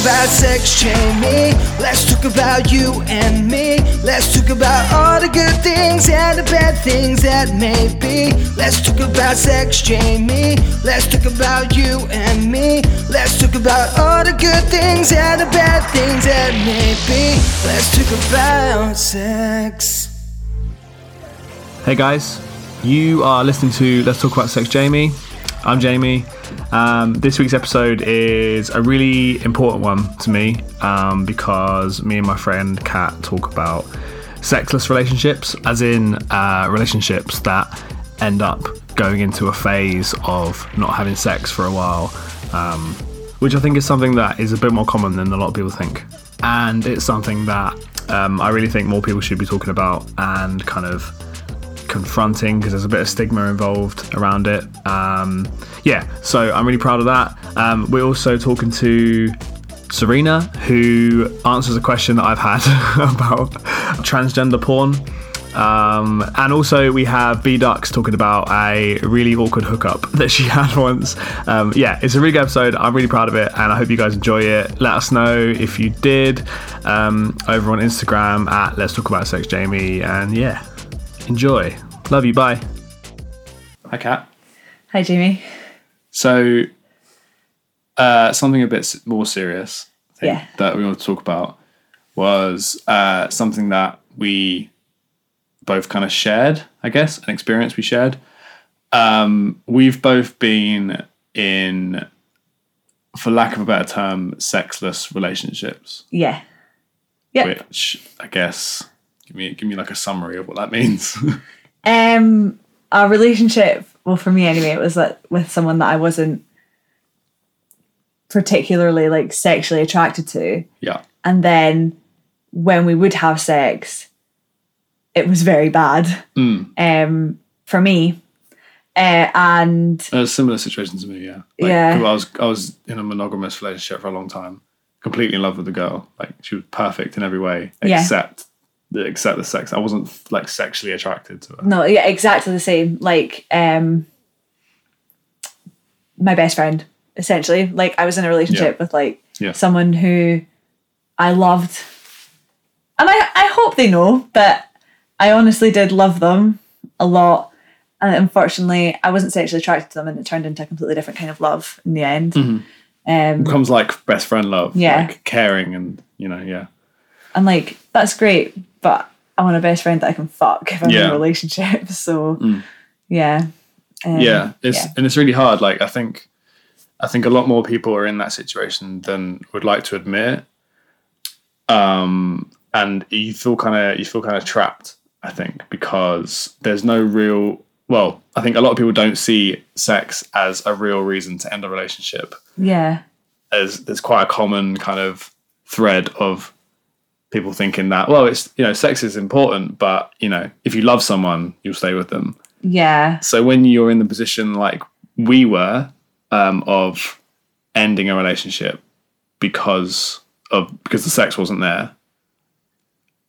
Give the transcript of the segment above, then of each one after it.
about sex, Jamie. Let's talk about you and me. Let's talk about all the good things and the bad things that may be. Let's talk about sex, Jamie. Let's talk about you and me. Let's talk about all the good things and the bad things that may be. Let's talk about sex. Hey guys, you are listening to Let's Talk About Sex Jamie. I'm Jamie. Um, this week's episode is a really important one to me um, because me and my friend Kat talk about sexless relationships, as in uh, relationships that end up going into a phase of not having sex for a while, um, which I think is something that is a bit more common than a lot of people think. And it's something that um, I really think more people should be talking about and kind of confronting because there's a bit of stigma involved around it. Um, yeah, so I'm really proud of that. Um, we're also talking to Serena, who answers a question that I've had about transgender porn. Um, and also, we have Bea Dux talking about a really awkward hookup that she had once. Um, yeah, it's a really good episode. I'm really proud of it, and I hope you guys enjoy it. Let us know if you did um, over on Instagram at Let's Talk About Sex Jamie. And yeah, enjoy. Love you. Bye. Hi, Kat. Hi, Jamie. So, uh, something a bit more serious think, Yeah. that we want to talk about was uh, something that we both kind of shared, I guess, an experience we shared. Um, we've both been in, for lack of a better term, sexless relationships, Yeah. Yeah. which I guess give me give me like a summary of what that means. Um, our relationship, well, for me anyway, it was like with someone that I wasn't particularly like sexually attracted to. yeah, And then when we would have sex, it was very bad mm. um, for me. Uh, and a similar situation to me. Yeah, like, Yeah. I was I was in a monogamous relationship for a long time, completely in love with the girl. Like she was perfect in every way, except the except the sex. I wasn't like sexually attracted to her. no, yeah, exactly the same. Like, um, my best friend, essentially. Like, I was in a relationship with like Yeah. someone who I loved, and I I hope they know but I honestly did love them a lot. And unfortunately, I wasn't sexually attracted to them, and it turned into a completely different kind of love in the end. Um, becomes like best friend love. Yeah. like caring and you know yeah. and like that's great, but I want a best friend that I can fuck if I'm in Yeah. Mm. a relationship. So yeah, Um, yeah it's yeah. and it's really hard like i think i think a lot more people are in that situation than would like to admit um and you feel kind of you feel kind of trapped i think because there's no real well i think a lot of people don't see sex as a real reason to end a relationship yeah, as there's quite a common kind of thread of people thinking that well it's you know sex is important but you know if you love someone you'll stay with them yeah, so when you're in the position like we were um, of ending a relationship because of because the sex wasn't there,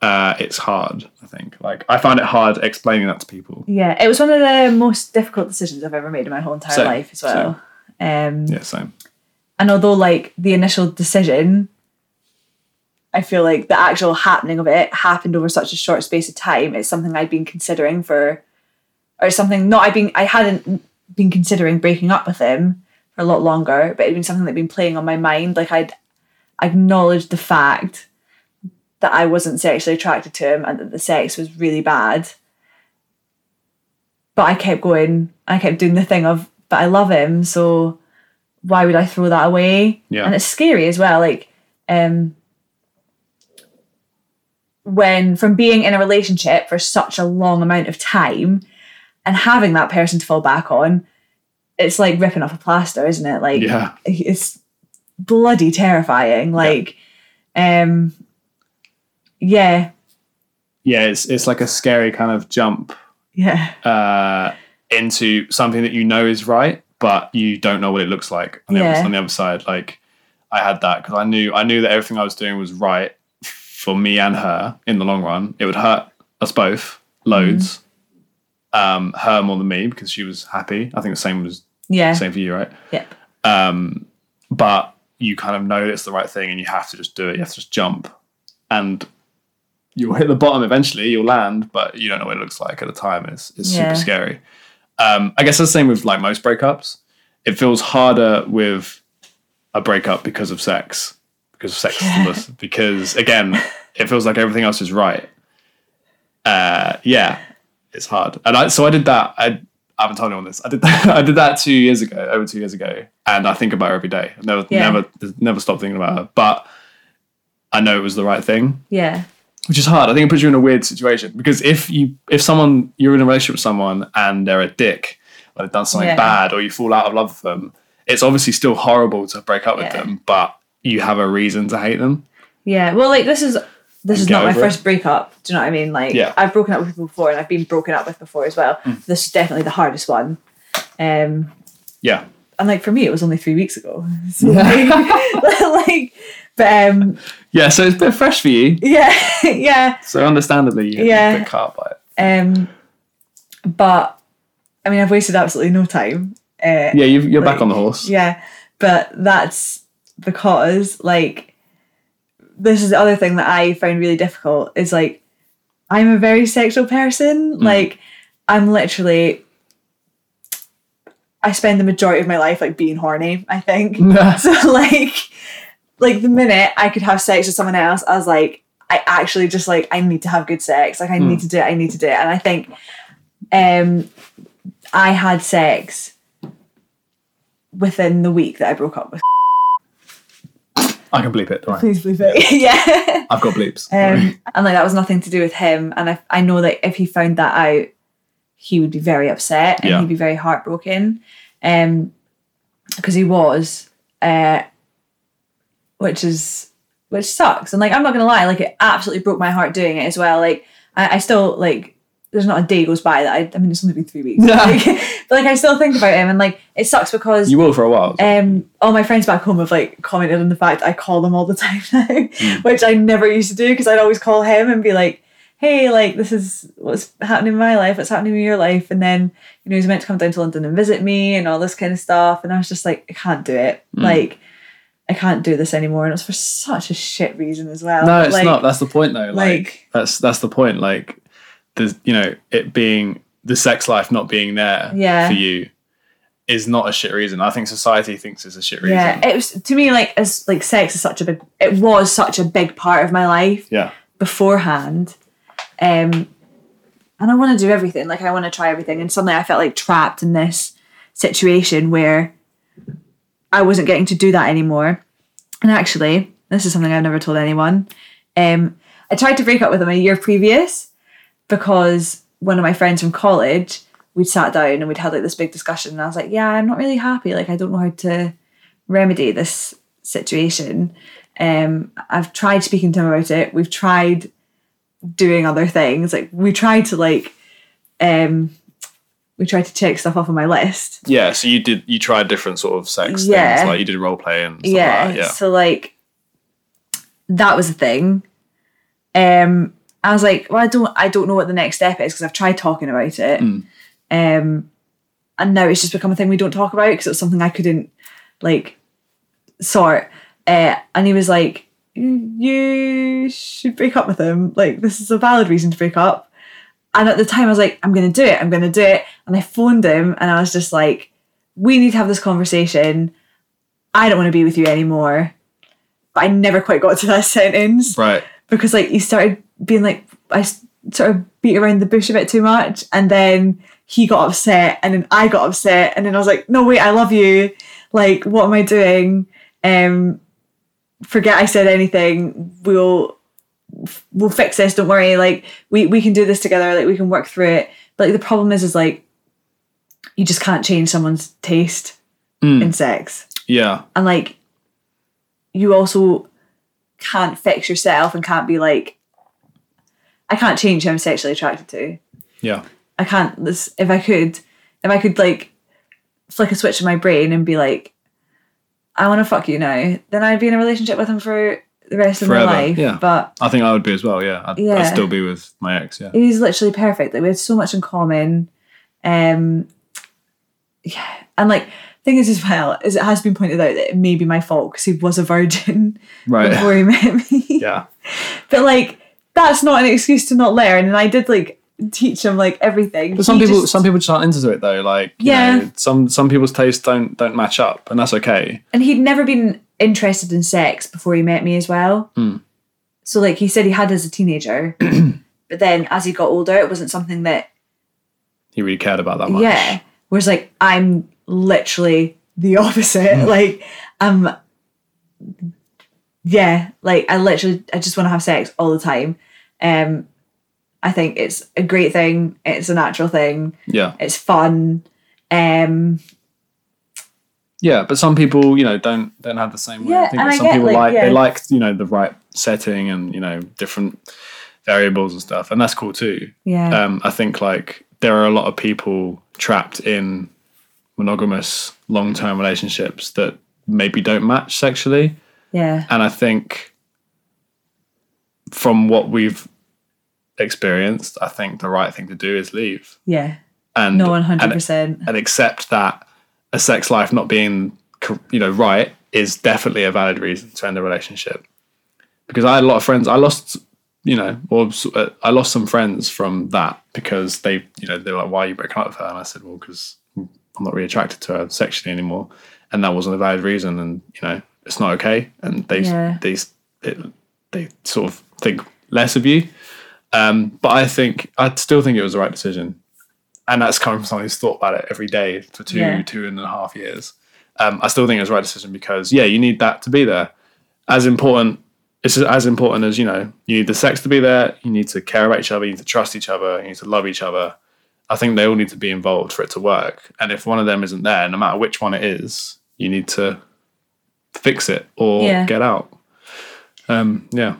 uh, it's hard. I think like I find it hard explaining that to people. yeah. It was one of the most difficult decisions I've ever made in my whole entire Same, life as well. Um, Yeah, same. and although like the initial decision i feel like the actual happening of it happened over such a short space of time it's something i'd been considering for or something not I'd been i hadn't been considering breaking up with him for a lot longer but it'd been something that'd been playing on my mind like i'd acknowledged the fact that i wasn't sexually attracted to him and that the sex was really bad but i kept going i kept doing the thing of but i love him so why would I throw that away? Yeah. And it's scary as well. Like, um, when from being in a relationship for such a long amount of time and having that person to fall back on, it's like ripping off a plaster, isn't it? Like, Yeah. it's bloody terrifying. Like, um, yeah, Yeah, it's it's like a scary kind of jump yeah, uh, into something that you know is right, but you don't know what it looks like on the, Yeah. other, on the other side. Like I had that because I knew I knew that everything I was doing was right for me and her in the long run. It would hurt us both loads. Um, her more than me because she was happy. I think the same was yeah, same for you, right? yep, Um, but you kind of know it's the right thing and you have to just do it. You have to just jump, and you'll hit the bottom eventually. You'll land, but you don't know what it looks like at the time. It's it's Yeah. super scary. Um, I guess that's the same with like most breakups. It feels harder with a breakup because of sex, because of sex, because again, it feels like everything else is right. Uh, yeah, it's hard. And I, so I did that. I, I haven't told anyone this. I did that. I did that two years ago, over two years ago, and I think about her every day. I never, Yeah. never, never stop thinking about her. But I know it was the right thing, Yeah. which is hard. I think it puts you in a weird situation because if you, if someone you're in a relationship with someone and they're a dick or they've done something Yeah. bad or you fall out of love with them, it's obviously still horrible to break up with them, but you have a reason to hate them. Yeah. Well, like this is this is Get not my it. first breakup. Do you know what I mean? Like Yeah. I've broken up with people before, and I've been broken up with before as well. Mm. This is definitely the hardest one. Um, Yeah. and like for me, it was only three weeks ago. So, like, like, but um, Yeah. So it's a bit fresh for you. yeah, yeah. So understandably, you Yeah. get by it. Um, but I mean, I've wasted absolutely no time. Uh, Yeah, you've, you're back on the horse. Yeah, but that's because like this is the other thing that I find really difficult is like I'm a very sexual person. Like I'm literally I spend the majority of my life like being horny, I think. so like like the minute I could have sex with someone else, I was like, I actually just like I need to have good sex. Like I need to do it, I need to do it. And I think um I had sex within the week that I broke up with. I can bleep it. Don't. Please believe it. yeah. I've got bleeps. Um, and like that was nothing to do with him. And I, I know that if he found that out, he would be very upset and Yeah. he'd be very heartbroken. Um, because he was, uh, which is which sucks. And like I'm not gonna lie, like it absolutely broke my heart doing it as well. Like I, I still like there's not a day goes by that I, I mean it's only been three weeks. Yeah. Like, but like I still think about him and like it sucks because you will for a while. um, all my friends back home have like commented on the fact I call them all the time now, Hmm. which I never used to do because I'd always call him and be like, "Hey, like this is what's happening in my life, what's happening in your life," and then you know he's meant to come down to London and visit me and all this kind of stuff, and I was just like, I can't do it, Hmm. like I can't do this anymore, and it was for such a shit reason as well. no, it's Like, not. That's the point, though. Like, like- that's that's the point. Like, there's you know it being the sex life not being there Yeah. for you is not a shit reason. I think society thinks it's a shit reason. Yeah, it was to me like as like sex is such a big. It was such a big part of my life. yeah. beforehand. Um, and I want to do everything. Like I want to try everything. And suddenly I felt like trapped in this situation where I wasn't getting to do that anymore. And actually, this is something I've never told anyone. Um, I tried to break up with him a year previous because one of my friends from college, we'd sat down and we'd had like this big discussion. And I was like, yeah, I'm not really happy. Like I don't know how to remedy this situation. Um, I've tried speaking to him about it. We've tried doing other things. Like we tried to like um we tried to check stuff off on my list. Yeah. So you did. You tried different sort of sex Yeah. things, like you did role play and stuff yeah, like that. Yeah. So like that was a thing. Um I was like, well, I don't I don't know what the next step is because I've tried talking about it. Mm. Um and now it's just become a thing we don't talk about because it was something I couldn't like sort. Uh, and he was like, you should break up with him. Like, this is a valid reason to break up. And at the time, I was like, I'm going to do it. I'm going to do it. And I phoned him and I was just like, we need to have this conversation. I don't want to be with you anymore. But I never quite got to that sentence Right. because, like, he started being like, I sort of beat around the bush a bit too much. And then he got upset and then I got upset. And then I was like, no, wait, I love you. Like, what am I doing? Um, forget I said anything. We'll we'll fix this. Don't worry. Like we we can do this together. Like we can work through it. But like the problem is, is like you just can't change someone's taste Mm. in sex, Yeah. and like you also can't fix yourself and can't be like I can't change who I'm sexually attracted to. Yeah. I can't. This if I could, if I could like flick a switch in my brain and be like, I want to fuck you now, then I'd be in a relationship with him for the rest of my life. yeah. But I think I would be as well. Yeah. I'd, Yeah. I'd still be with my ex. Yeah. he's literally perfect. Like we had so much in common. Um, yeah, and like thing is as well is it has been pointed out that it may be my fault because he was a virgin Right. before he met me. Yeah. But like that's not an excuse to not learn. And I did like teach him like everything. But some He people, just- some people just aren't into it though. Like, you Yeah. know, some some people's tastes don't don't match up, and that's okay. and he'd never been interested in sex before he met me as well. Hmm. So like he said he had as a teenager, but then as he got older, it wasn't something that He really cared about that much. yeah. Whereas like I'm literally the opposite. like I'm yeah, like I literally I just want to have sex all the time. Um I think it's a great thing. It's a natural thing. Yeah. It's fun. Um Yeah, but some people, you know, don't don't have the same way. Yeah, I think and that I some get, people like, like yeah. they like you know the right setting and you know different variables and stuff, and that's cool too. yeah. Um, I think like there are a lot of people trapped in monogamous long term relationships that maybe don't match sexually, yeah. and I think from what we've experienced, I think the right thing to do is leave Yeah. and No one hundred and- percent. and accept that a sex life not being you know right is definitely a valid reason to end a relationship because i had a lot of friends i lost you know or uh, i lost some friends from that because they you know they were like why are you breaking up with her and i said well because i'm not really attracted to her sexually anymore and that wasn't a valid reason and you know it's not okay and they Yeah. they it, they sort of think less of you um, but i think i still think it was the right decision and that's coming from someone who's thought about it every day for two Yeah. two and a half years. Um, I still think it was the right decision because yeah, you need that to be there. As important, it's as important as you know. You need the sex to be there. You need to care about each other. You need to trust each other. You need to love each other. I think they all need to be involved for it to work. And if one of them isn't there, no matter which one it is, you need to fix it or Yeah. get out. Um, yeah,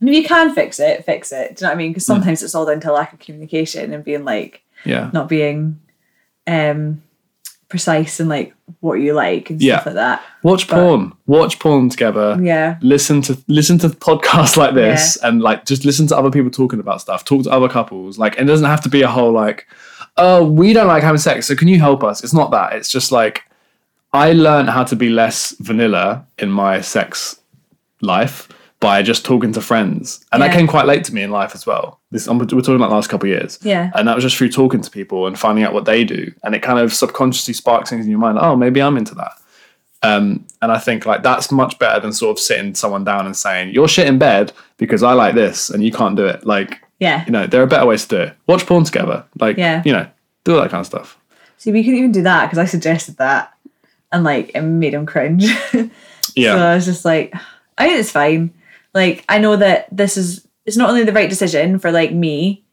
And if you can fix it, fix it. Do you know what I mean? Because sometimes it's all down to lack of communication and being like yeah, not being um precise and like what you like and Yeah. stuff like that. watch porn. Watch porn together. Yeah. listen to listen to podcasts like this and like just listen to other people talking about stuff talk to other couples like it doesn't have to be a whole like oh we don't like having sex so can you help us it's not that it's just like i learned how to be less vanilla in my sex life by just talking to friends and that came quite late to me in life as well this I'm, we're talking about the last couple of years Yeah. and that was just through talking to people and finding out what they do and it kind of subconsciously sparks things in your mind oh maybe i'm into that um, and I think like that's much better than sort of sitting someone down and saying you're shit in bed because I like this and you can't do it. Like Yeah. you know, there are better ways to do it. Watch porn together. Like Yeah. you know, do all that kind of stuff. See, we couldn't even do that because I suggested that and like it made him cringe. Yeah, So I was just like, I think it's fine. Like, I know that this is it's not only the right decision for like me,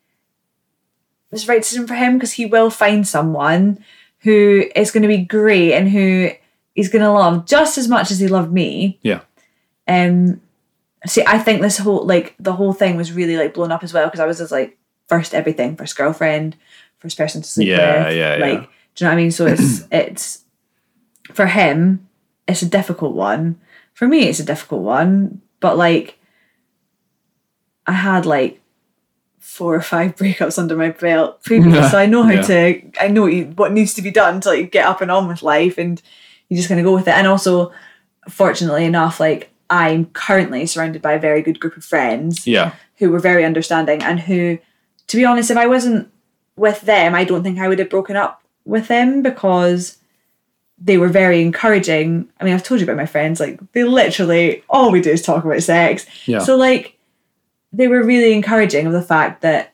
it's the right decision for him because he will find someone who is going to be great and who he's going to love just as much as he loved me. yeah, Um, see, I think this whole like the whole thing was really like blown up as well because I was just like first everything, first girlfriend, first person to sleep Yeah, with. yeah, yeah. Like, do you know what I mean? So it's it's for him, it's a difficult one. For me, it's a difficult one. But like, I had like four or five breakups under my belt previously, so I know how Yeah. to. I know what you- what needs to be done to like get up and on with life, and you're just of go with it. And also, fortunately enough, like I'm currently surrounded by a very good group of friends yeah, who were very understanding and who, to be honest, if I wasn't with them, I don't think I would have broken up with them because they were very encouraging. I mean, I've told you about my friends, like they literally all we do is talk about sex. yeah, So like they were really encouraging of the fact that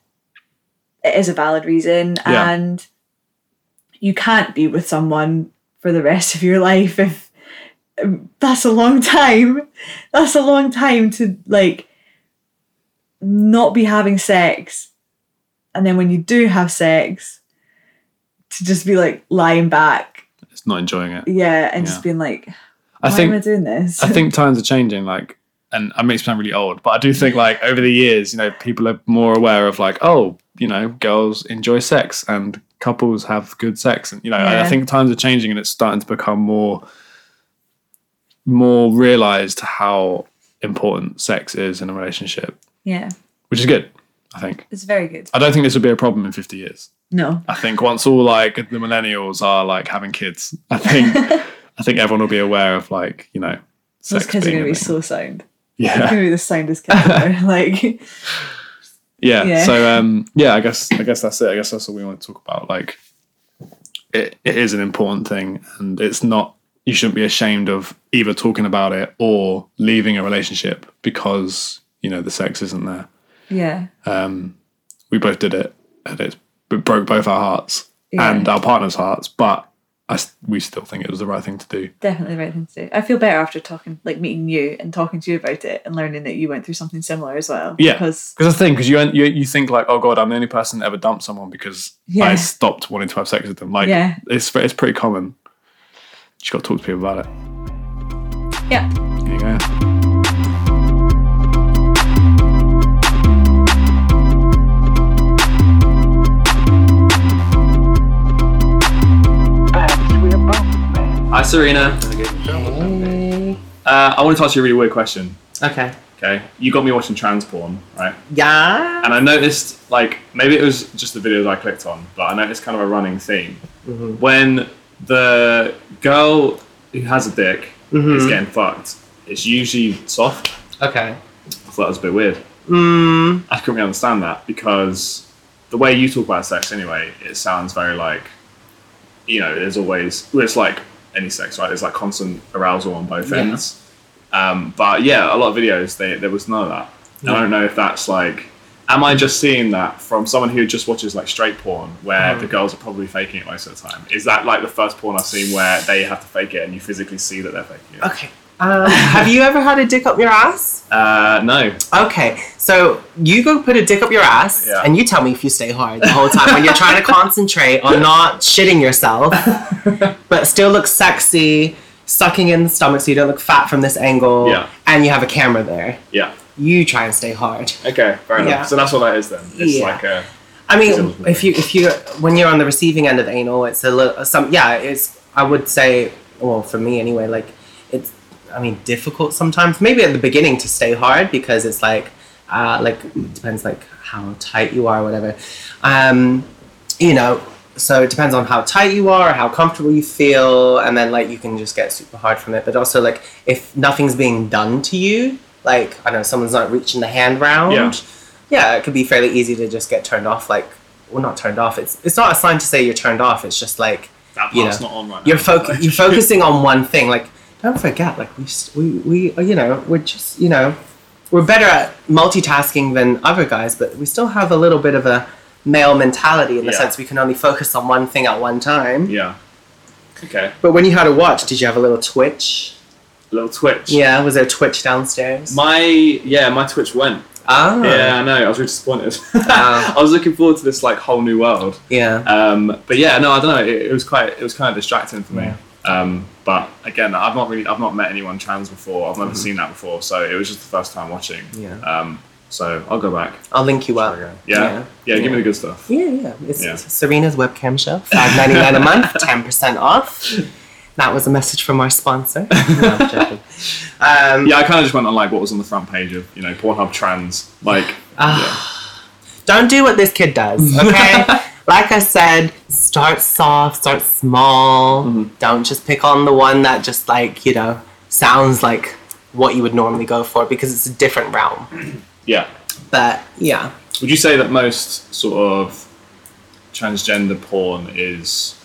it is a valid reason Yeah. and you can't be with someone for the rest of your life if um, that's a long time. That's a long time to like not be having sex and then when you do have sex to just be like lying back not enjoying it. yeah and Yeah. just being like I why think am I doing this? I think times are changing. Like, and I makes me sound really old, but I do think like over the years, you know, people are more aware of like, oh, you know, girls enjoy sex and couples have good sex, and you know, I- I think times are changing and it's starting to become more, more realized how important sex is in a relationship, yeah. which is good. I think. It's very good. I don't think this would be a problem in 50 years. No. I think once all like the millennials are like having kids, I think I think everyone will be aware of like you know. Those kids are going to be thing. so sound. Yeah. going to be the soundest kids ever. Like, yeah Yeah. so um yeah i guess i guess that's it i guess that's all we want to talk about like it, it is an important thing and it's not you shouldn't be ashamed of either talking about it or leaving a relationship because you know the sex isn't there yeah. um we both did it and it, broke both our hearts Yeah. and our partners hearts but I, we still think it was the right thing to do Definitely the right thing to do. I feel better after talking, like meeting you and talking to you about it and learning that you went through something similar as well. Yeah. Because, because the thing because you, you you think like oh god i'm the only person that ever dumped someone because Yeah. i stopped wanting to have sex with them like Yeah. it's it's pretty common just got to talk to people about it yeah. there you go Hi Serena. Uh, I want to ask you a really weird question. Okay. Okay, you got me watching trans porn, right? Yeah. And I noticed, like, maybe it was just the videos I clicked on, but I noticed kind of a running theme. When the girl who has a dick is getting fucked, it's usually soft. Okay. I thought that was a bit weird. Mm, I couldn't really understand that because the way you talk about sex, anyway, it sounds very like, you know, there's always, it's like any sex, right? There's like constant arousal on both Yeah. ends. Um, but yeah, a lot of videos, they, there was none of that. And I don't know if that's like, am I just seeing that from someone who just watches like straight porn where Mm. the girls are probably faking it most of the time? Is that like the first porn I've seen where they have to fake it and you physically see that they're faking it? okay. Um, have you ever had a dick up your ass? Uh, no. Okay, so you go put a dick up your ass, Yeah. and you tell me if you stay hard the whole time when you're trying to concentrate on not shitting yourself, but still look sexy, sucking in the stomach so you don't look fat from this angle, Yeah. and you have a camera there. Yeah. You try and stay hard. Okay, fair enough. Yeah. So that's what that is then. It's Yeah. like a. I mean, if you if you when you're on the receiving end of anal, it's a little some yeah. It's I would say well for me anyway. Like I mean difficult sometimes. Maybe at the beginning to stay hard because it's like uh, like depends like how tight you are or whatever. Um, you know. So it depends on how tight you are, how comfortable you feel, and then like you can just get super hard from it. But also like if nothing's being done to you, like I don't know someone's not reaching the hand round Yeah. yeah, it could be fairly easy to just get turned off. Like, well, not turned off. It's it's not a sign to say you're turned off. It's just like That you know, not on right now. you're Like- you're focusing on one thing. Like, don't forget, like we we we uh, you know we're just you know we're better at multitasking than other guys, but we still have a little bit of a male mentality in the Yeah. sense we can only focus on one thing at one time. Yeah. Okay. But when you had a watch, did you have a little twitch? A little twitch. Yeah, was there a twitch downstairs? My yeah, my Twitch went. ah, Yeah, I know. I was really disappointed. Ah. I was looking forward to this like whole new world. yeah. Um, but yeah, no, I don't know. It, it was quite it was kind of distracting for me. Um, but again, I've not really I've not met anyone trans before. I've never seen that before, so it was just the first time watching. Yeah. Um, so I'll go back. I'll link you up. Yeah. Yeah. Yeah. give me the good stuff. Yeah, yeah. It's, Yeah. it's Serena's webcam show. Five ninety nine a month, ten percent off. That was a message from our sponsor. No, Um, Yeah, I kind of just went on like what was on the front page of you know Pornhub trans. Like, Don't do what this kid does, okay? like I said, start soft, start small. Mm-hmm. Don't just pick on the one that just like you know sounds like what you would normally go for because it's a different realm. yeah. But yeah, Would you say that most sort of transgender porn is?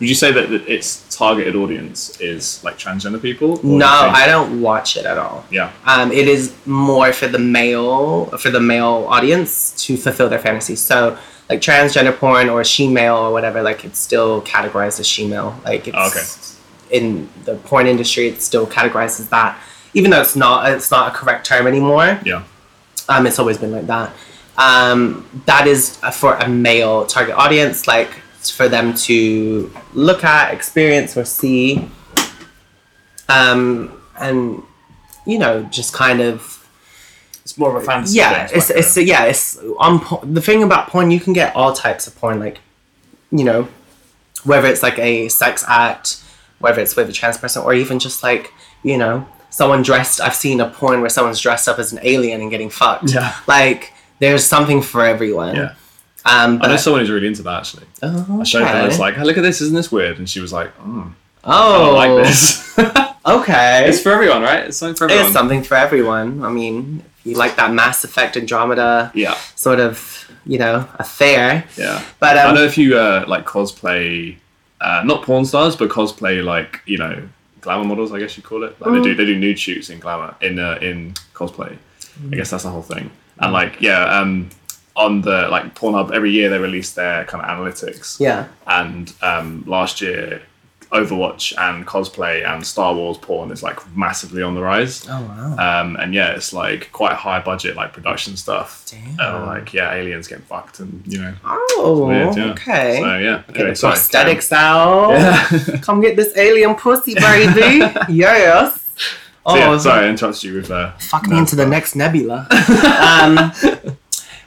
Would you say that its targeted audience is like transgender people? or do you no, I don't watch it at all. Yeah. Um, it is more for the male for the male audience to fulfill their fantasies. So like transgender porn or she male or whatever, like it's still categorized as she male. Like it's Oh, okay. in the porn industry, it still categorized as that, even though it's not it's not a correct term anymore. Yeah. Um, it's always been like that. Um, that is for a male target audience, like for them to look at, experience, or see, um, and you know, just kind of It's more of a fantasy. yeah, it's like it's a- yeah, it's on the thing about porn. You can get all types of porn, like you know, whether it's like a sex act, whether it's with a trans person, or even just like you know, someone dressed. I've seen a porn where someone's dressed up as an alien and getting fucked. Yeah. like there's something for everyone. Yeah. Um, I know someone who's really into that actually. oh, I showed her. I was like, "Hey, look at this! Isn't this weird?" And she was like, mm, "I oh, don't like this." Okay, it's for everyone, right? It's something for everyone. It's something for everyone. I mean, if you like that Mass Effect Andromeda Yeah, sort of, you know, affair. yeah. But I um, don't know if you uh, like cosplay, uh, not porn stars, but cosplay like you know glamour models. I guess you call it. Like they Mm. do they do nude shoots in glamour in uh, in cosplay. Mm. I guess that's the whole thing. And like yeah, um, on the like Pornhub every year they release their kind of analytics. yeah. And um, last year, Overwatch and cosplay and Star Wars porn is like massively on the rise. Oh wow. Um, and yeah, it's like quite high budget, like production stuff. Damn. Uh, like yeah, aliens getting fucked, and you know. Oh, weird, yeah. okay. So yeah. Get Anyway, the sorry, prosthetics out. Yeah. Come get this alien pussy, baby. yes. So, yeah, Oh, sorry, I interrupted you with uh, fuck me into the next nebula. um,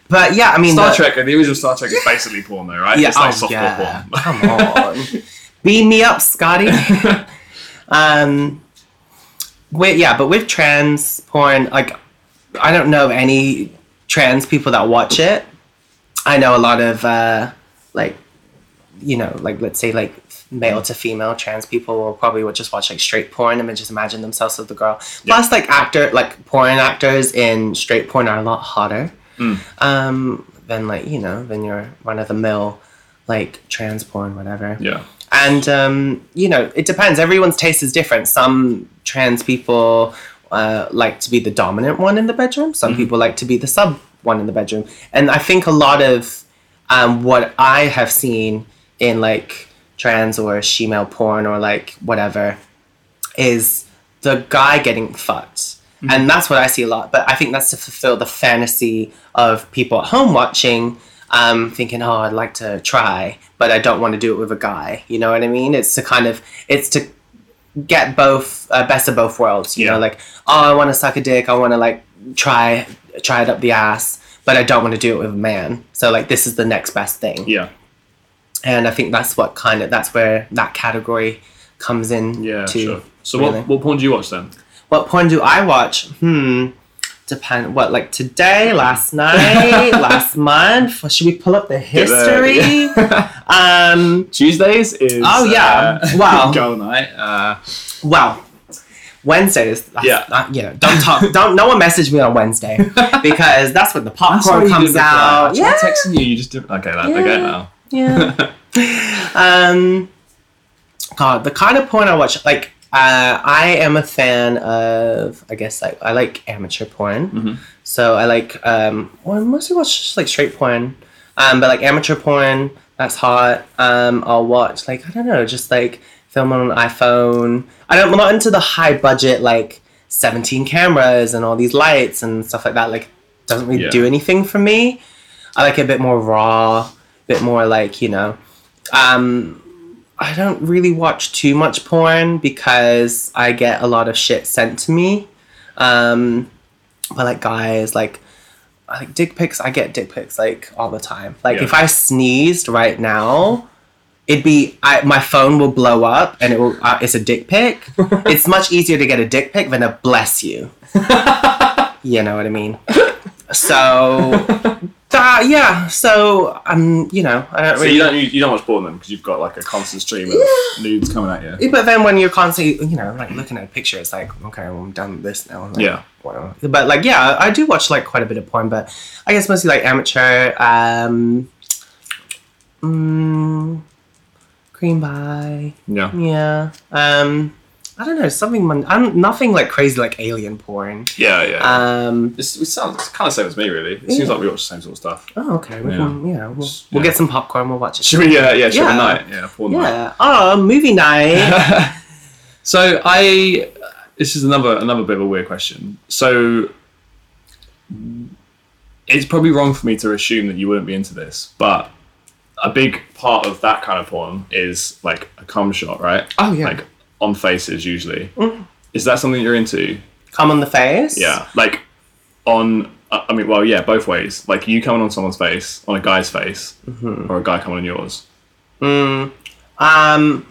but yeah, I mean, Star the- Trek. The original Star Trek is basically porn, though, right? Yeah, it's like oh, softcore yeah. porn. Come on. Beam me up, Scotty. um, with, yeah, but with trans porn, like, I don't know any trans people that watch it. I know a lot of, uh, like, you know, like, let's say, like, male to female trans people will probably would just watch like straight porn and then just imagine themselves as the girl. Plus, like actor, like porn actors in straight porn are a lot hotter um, than like you know than your run of the mill like trans porn, whatever. Yeah. And um, you know, it depends. Everyone's taste is different. Some trans people uh, like to be the dominant one in the bedroom. Some people like to be the sub one in the bedroom. And I think a lot of um, what I have seen in like trans or shemale porn or like whatever is the guy getting fucked. And that's what I see a lot. But I think that's to fulfill the fantasy of people at home watching, um, thinking, oh, I'd like to try, but I don't want to do it with a guy. You know what I mean? It's to kind of, it's to get both, uh, best of both worlds. You Yeah. know, like, oh, I want to suck a dick. I want to like try, try it up the ass, but I don't want to do it with a man. So like, this is the next best thing Yeah. and I think that's what kind of that's where that category comes in. Yeah. to, Sure. So really. what what porn do you watch then? What porn do I watch? Hmm. Depend. What like today, last night, last month? Should we pull up the history? um. Tuesdays is Oh, yeah. uh, Wow. girl night. Uh, Well. Wednesdays. Yeah. uh, you know, don't talk. Don't. No one message me on Wednesday because that's when the popcorn comes out. Yeah. texting you. You just didn't. Okay, that, get it now. Yeah. um, God, the kind of porn I watch, like, uh, I am a fan of, I guess, like, I like amateur porn. Mhm. So I like, um, well, I mostly watch just like straight porn. Um, but like amateur porn, that's hot. Um, I'll watch, like, I don't know, just like film on an iPhone. I don't, I'm not into the high budget, like, 17 cameras and all these lights and stuff like that. Like, doesn't really Yeah. do anything for me. I like it a bit more raw, a bit more like, you know. Um, I don't really watch too much porn because I get a lot of shit sent to me. Um, but like guys, like I like dick pics. I get dick pics like all the time. Like Yeah. if I sneezed right now, it'd be I, my phone will blow up and it will. Uh, it's a dick pic. it's much easier to get a dick pic than a bless you. you know what I mean? So, uh, yeah. So um, you know, I don't So really. you don't you, you don't watch porn then because you've got like a constant stream of nudes coming at you. But then when you're constantly, you know, like looking at a picture, it's like, okay, well, I'm done with this now. Like, Yeah. whatever. But like, yeah, I do watch like quite a bit of porn, but I guess mostly like amateur. Um, mm, cream pie. Yeah. Yeah. Um, I don't know, something. Mon- I'm nothing like crazy like alien porn. Yeah, yeah. Um. it's, it sounds it's kind of the same as me, really. It seems like we watch the same sort of stuff. Oh, okay. We Yeah. can, yeah. We'll, we'll get some popcorn. We'll watch it. Should we? Yeah, should we Yeah. night? Yeah, porn night. Yeah. Oh, movie night. so I, this is another another bit of a weird question. So it's probably wrong for me to assume that you wouldn't be into this, but a big part of that kind of porn is like a cum shot, right? Oh, yeah. like on faces usually. Is that something you're into? Come on the face. Yeah, like on. uh, I mean, well, yeah, both ways. Like you coming on someone's face, on a guy's face, or a guy coming on yours. Mm, um,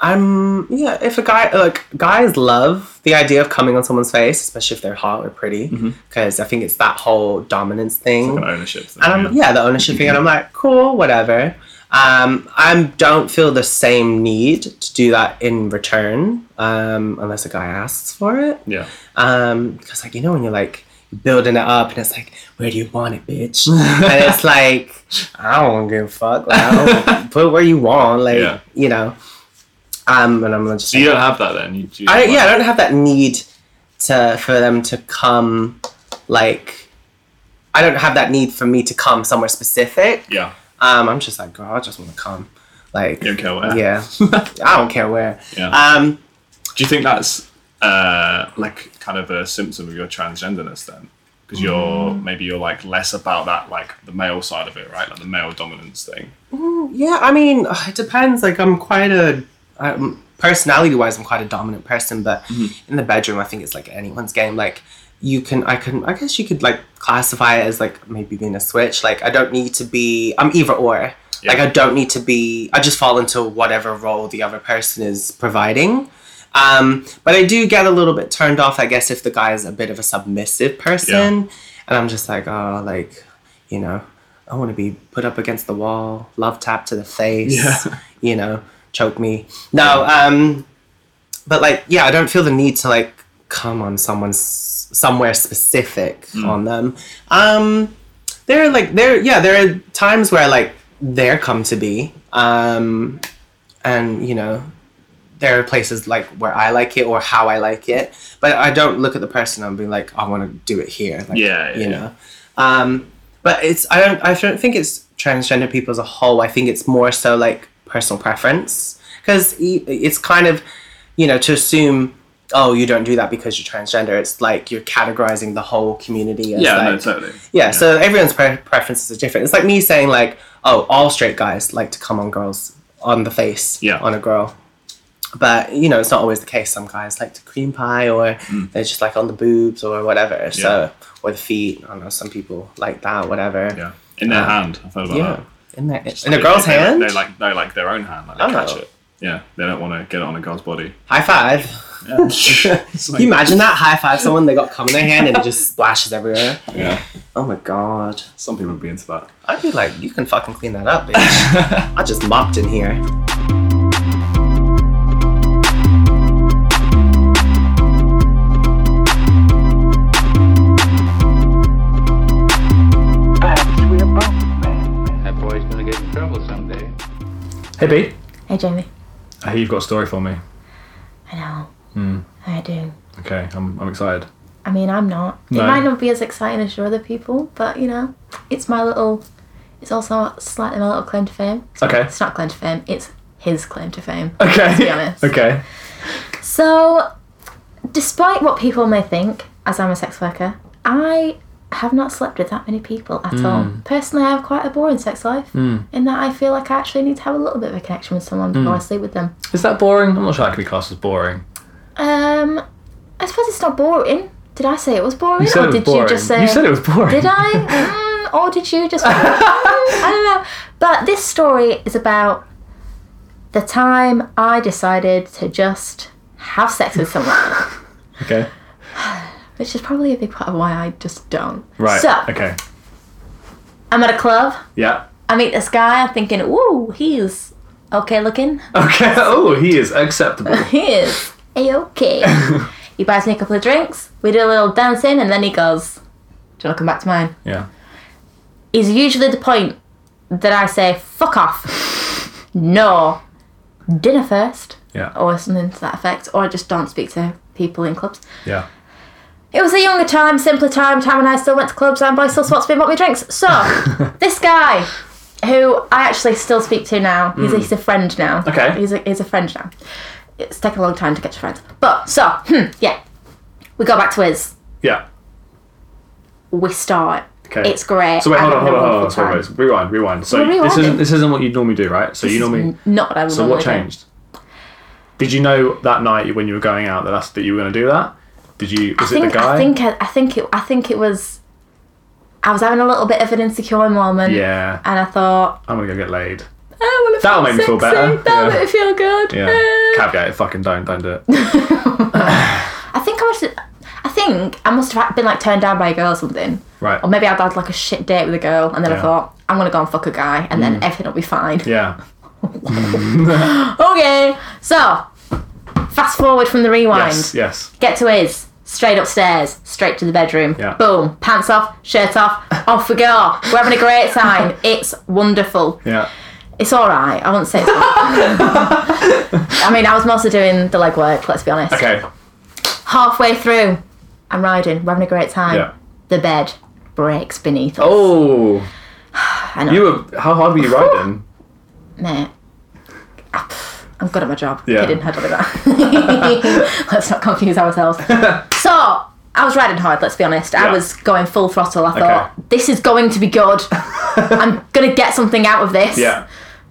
I'm yeah. If a guy like guys love the idea of coming on someone's face, especially if they're hot or pretty, because I think it's that whole dominance thing. An ownership thing. And I'm, yeah, the ownership thing, and I'm like, cool, whatever. Um, I don't feel the same need to do that in return, um, unless a guy asks for it. yeah. Um, because like you know when you're like building it up, and it's like, where do you want it, bitch? and it's like, I don't give a fuck. Like, I don't, put it where you want, like Yeah. you know. Um, and I'm just So you don't have that then? You, you I, yeah, I don't have that need to for them to come like I don't have that need for me to come somewhere specific. Yeah. Um, I'm just like, girl, I just want to come. Like, You don't care where. yeah, I don't care where. Yeah. Um, Do you think that's uh, like kind of a symptom of your transgenderness then? Because you're Mm. maybe you're like less about that like the male side of it, right? Like the male dominance thing. yeah, I mean, it depends. Like, I'm quite a um, personality-wise, I'm quite a dominant person, but in the bedroom, I think it's like anyone's game. Like, you can, I can, I guess you could like classify it as like maybe being a switch. Like, I don't need to be. I'm either or. Like, I don't need to be. I just fall into whatever role the other person is providing. Um, but I do get a little bit turned off, I guess, if the guy is a bit of a submissive person. And I'm just like, oh, like, you know, I want to be put up against the wall, love tap to the face, Yeah. you know, choke me. No, um, but like, yeah, I don't feel the need to like come on someone's somewhere specific on them. Um, there are like there, yeah, there are times where like there come to be, um, and you know, there are places like where I like it or how I like it, but I don't look at the person and be like, I want to do it here. Like, Yeah, yeah, you know. Um, but it's I don't I don't think it's transgender people as a whole. I think it's more so like personal preference because it's kind of you know to assume oh you don't do that because you're transgender. It's like you're categorizing the whole community as Yeah, like, no, totally. yeah, so everyone's pre- preferences are different. It's like me saying like, oh, all straight guys like to come on girls on the face Yeah. on a girl. But you know, it's not always the case. Some guys like to cream pie, or Mm. they're just like on the boobs or whatever. So or the feet. I don't know. Some people like that, whatever. Yeah. In their Uh, hand. Heard about Yeah. that. In their in a girl's they, hand. They like they like their own hand. Like they Oh. catch it. Yeah. They don't want to get it on a girl's body. High five. Yeah. It's Can like- you imagine that? High five someone, they got cum in their hand and it just splashes everywhere. yeah. Oh my god. Some people would be into that. I'd be like, you can fucking clean that up, bitch. I just mopped in here. That boy's gonna get in trouble someday. Hey Bea. Hey, Jamie. I hear you've got a story for me. I know. Hmm. I do. Okay, I'm, I'm excited. I mean, I'm not. No. It might not be as exciting as your other people, but you know, it's my little. It's also slightly my little claim to fame. It's Okay. It's not claim to fame. It's his claim to fame. Okay. To be honest. Okay. So, despite what people may think, as I'm a sex worker, I have not slept with that many people at all. Hmm. Personally, I have quite a boring sex life in that I feel like I actually need to have a little bit of a connection with someone before Hmm. I sleep with them. Is that boring? I'm not sure that can be classed as boring. Um, I suppose it's not boring. Did I say it was boring, or was did boring. you just say? You said it was boring. Did I? Mm, or did you just? Mm, I don't know. But this story is about the time I decided to just have sex with someone, Okay. which is probably a big part of why I just don't. Right. So Okay. I'm at a club. Yeah. I meet this guy. I'm thinking, ooh, he's okay looking. Okay. Oh, he is acceptable. He is a okay. he buys me a couple of drinks. We do a little dancing, and then he goes, "Do you want to come back to mine?" Yeah. is usually the point that I say, fuck off. no. Dinner first, Yeah. or something to that effect, or I just don't speak to people in clubs. Yeah. It was a younger time, simpler time, time when I still went to clubs and boys still spots me and bought me drinks. So, this guy, who I actually still speak to now, he's, a, he's a friend now. Okay. He's a, he's a friend now. It's taken a long time to get to friends. But, so, hmm, yeah. We go back to his. Yeah. We start. Okay. It's great. So wait, hold on, hold on, hold on. Sorry, wait, rewind, rewind. So this isn't this isn't what you'd normally do, right? So you normally. Not what I would So what normally do. changed? Did you know that night when you were going out that that's, that you were going to do that? Did you? Was I think it the guy? I think I, I think it I think it was I was having a little bit of an insecure moment. Yeah. And I thought I'm gonna go get laid. Want to That'll make me feel better, That'll yeah. make me feel good. Yeah. Uh, Caveat: fucking don't, don't do it. I think I must. Have, I think I must have been like turned down by a girl or something. Right. Or maybe I'd had like a shit date with a girl, and then I thought I'm gonna go and fuck a guy, and Mm. then everything will be fine. Yeah. Okay. So, fast forward from the rewind. Yes. Yes. Get to his. Straight upstairs, straight to the bedroom. Yeah. Boom. Pants off, shirt off, off we go. We're having a great time. It's wonderful. Yeah. It's all right. I won't say it's. I mean, I was mostly doing the legwork. Let's be honest. Okay. Halfway through, I'm riding. We're having a great time. Yeah. The bed breaks beneath us. Oh, I know. you were. How hard were you riding? Mate. I'm good at my job. Yeah. I don't do that. let's not confuse ourselves. so, I was riding hard, let's be honest. I Yeah. was going full throttle. I Okay. thought, this is going to be good. I'm going to get something out of this. Yeah.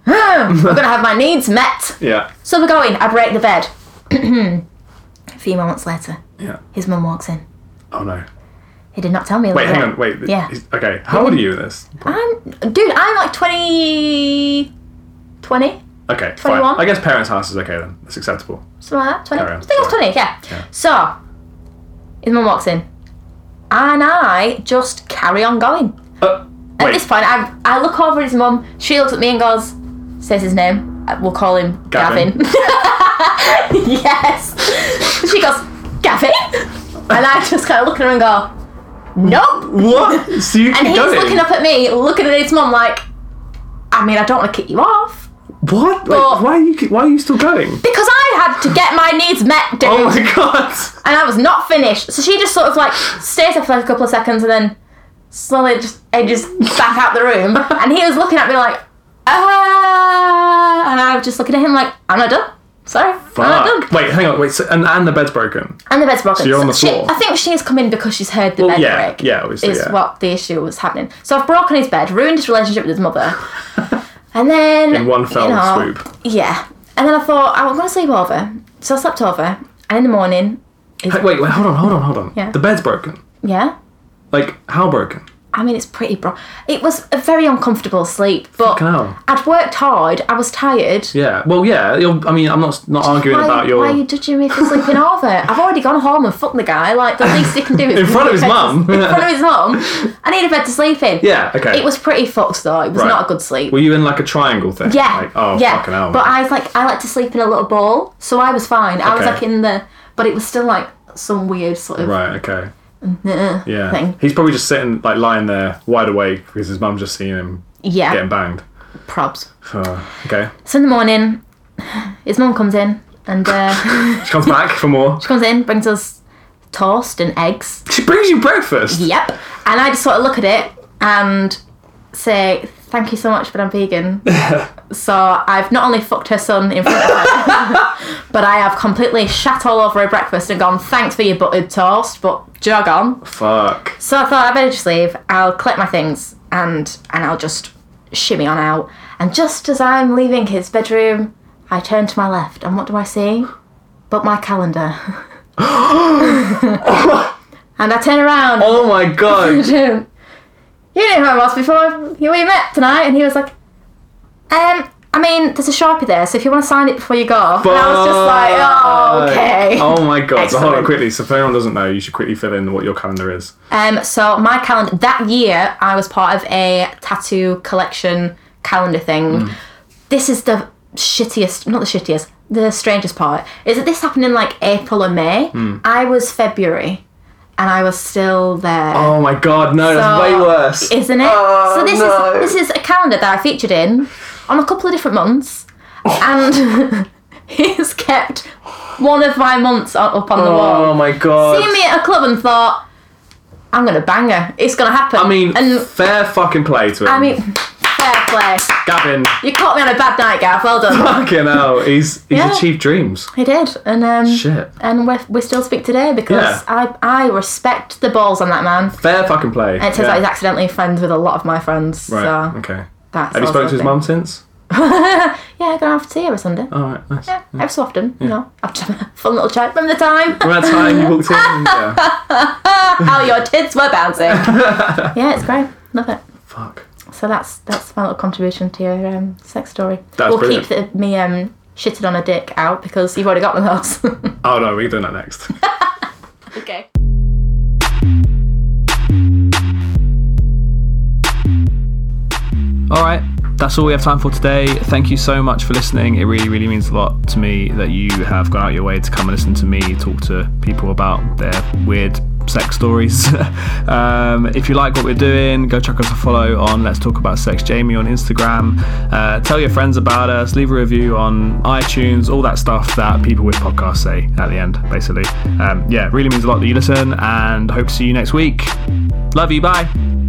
I'm going to have my needs met. Yeah. So we're going. I break the bed. a few moments later, Yeah. his mum walks in. Oh no. He did not tell me. Wait, hang on. Wait. Yeah. Okay. How old are you in this? I'm, dude, I'm like 20. 20? Okay. Fine. I guess parents' house is okay then. It's acceptable. Something like that. 20. Carry on, I think I was sorry. 20, yeah. Yeah. So, his mum walks in. And I just carry on going. Uh, At wait. this point, I, I look over at his mum. She looks at me and goes, says his name. Uh, We'll call him Gavin. Gavin. yes. She goes, Gavin? And I just kind of look at her and go, nope. What? So you And keep he's going? looking up at me, looking at his mum like, I mean, I don't want to kick you off. What? Wait, But- why are you? Why are you still going? Because I had to get my needs met, dude. Oh my god. and I was not finished. So she just sort of like stays there for like a couple of seconds and then slowly just edges back out the room. And he was looking at me like, ah, and I was just looking at him like, I'm not done. Sorry, I'm not Fuck. done. Wait, hang on. Wait. So, and, and the bed's broken. And the bed's broken. So you're on the she- floor? I think she's come in because she's heard the Well, bed yeah, break. yeah, obviously, Is yeah. what the issue was happening. So I've broken his bed, ruined his relationship with his mother. and then. In one fell you know, swoop. Yeah. And then I thought, I'm going to sleep over. So I slept over. And in the morning, Hey, wait, wait. Hold on. Hold on. Hold on. Yeah. The bed's broken. yeah. Like how broken? I mean, it's pretty bro. It was a very uncomfortable sleep, but I'd worked hard. I was tired. Yeah. Well, yeah. You're, I mean, I'm not not arguing why, about your. why are you judging me for sleeping over? I've already gone home and fucked the guy. Like the least he can do is In front of his mum. In front of his mum. I need a bed to sleep in. Yeah. Okay. It was pretty fucked though. It was Right. not a good sleep. Were you in like a triangle thing? yeah. Like, oh, yeah. fucking hell. But I was like, I like to sleep in a little ball, so I was fine. I was like in the, but it was still like some weird sort of Right. Okay. Uh, Yeah. thing. He's probably just sitting like lying there wide awake because his mum's just seeing him Yeah. getting banged. Probs. Uh, okay. So in the morning, his mum comes in and. uh She comes back for more. She comes in, brings us toast and eggs. She brings you breakfast. Yep. And I just sort of look at it and say, thank you so much, but I'm vegan. so I've not only fucked her son in front of her, but I have completely shat all over her breakfast and gone, thanks for your buttered toast, but jog on. Fuck. So I thought I better just leave. I'll collect my things and and I'll just shimmy on out. And just as I'm leaving his bedroom, I turn to my left, and what do I see? But my calendar. and I turn around. Oh my god. You knew who I was before we met tonight, and he was like, um. I mean, there's a sharpie there, so if you want to sign it before you go, and I was just like, oh, okay. Oh my god. So hold on quickly. So if anyone doesn't know, you should quickly fill in what your calendar is. Um, so my calendar that year, I was part of a tattoo collection calendar thing. This is the shittiest, not the shittiest, the strangest part is that this happened in like April or May. I was February, and I was still there. Oh my god, no, that's way worse. isn't it? Oh, so this is this is a calendar that I featured in on a couple of different months, oh. and he's kept one of my months up up on the oh wall. Oh my god. Seen me at a club and thought, I'm gonna bang her. It's gonna happen. I mean, and fair fucking play to him. I mean, fair play. Gavin, You caught me on a bad night, Gav. Well done. fucking hell, he's he's Yeah. achieved dreams. he did, and um, Shit. and we we still speak today because Yeah. I I respect the balls on that man. Fair fucking play. And it turns out he's accidentally friends with a lot of my friends. Right. So okay. that's Have you spoken to his mum since? Yeah, I go out for tea every Sunday. All right, nice. Yeah, every so often, you know. I've had a fun little chat. Remember the time? Remember that time you walked in? and- Yeah. How your tits were bouncing. yeah, it's great. Love it. Fuck. so that's that's my little contribution to your um, sex story. That's we'll brilliant. keep the, me um, shitted on a dick out because you've already got one of those. Oh no, we're doing that next. okay. All right, that's all we have time for today. Thank you so much for listening. It really, really means a lot to me that you have gone out your way to come and listen to me talk to people about their weird sex stories. um, if you like what we're doing, go check us a follow on Let's Talk About Sex Jamie on Instagram. Uh, tell your friends about us. Leave a review on iTunes. All that stuff that people with podcasts say at the end, basically. Um, yeah, really means a lot that you listen, and hope to see you next week. Love you. Bye.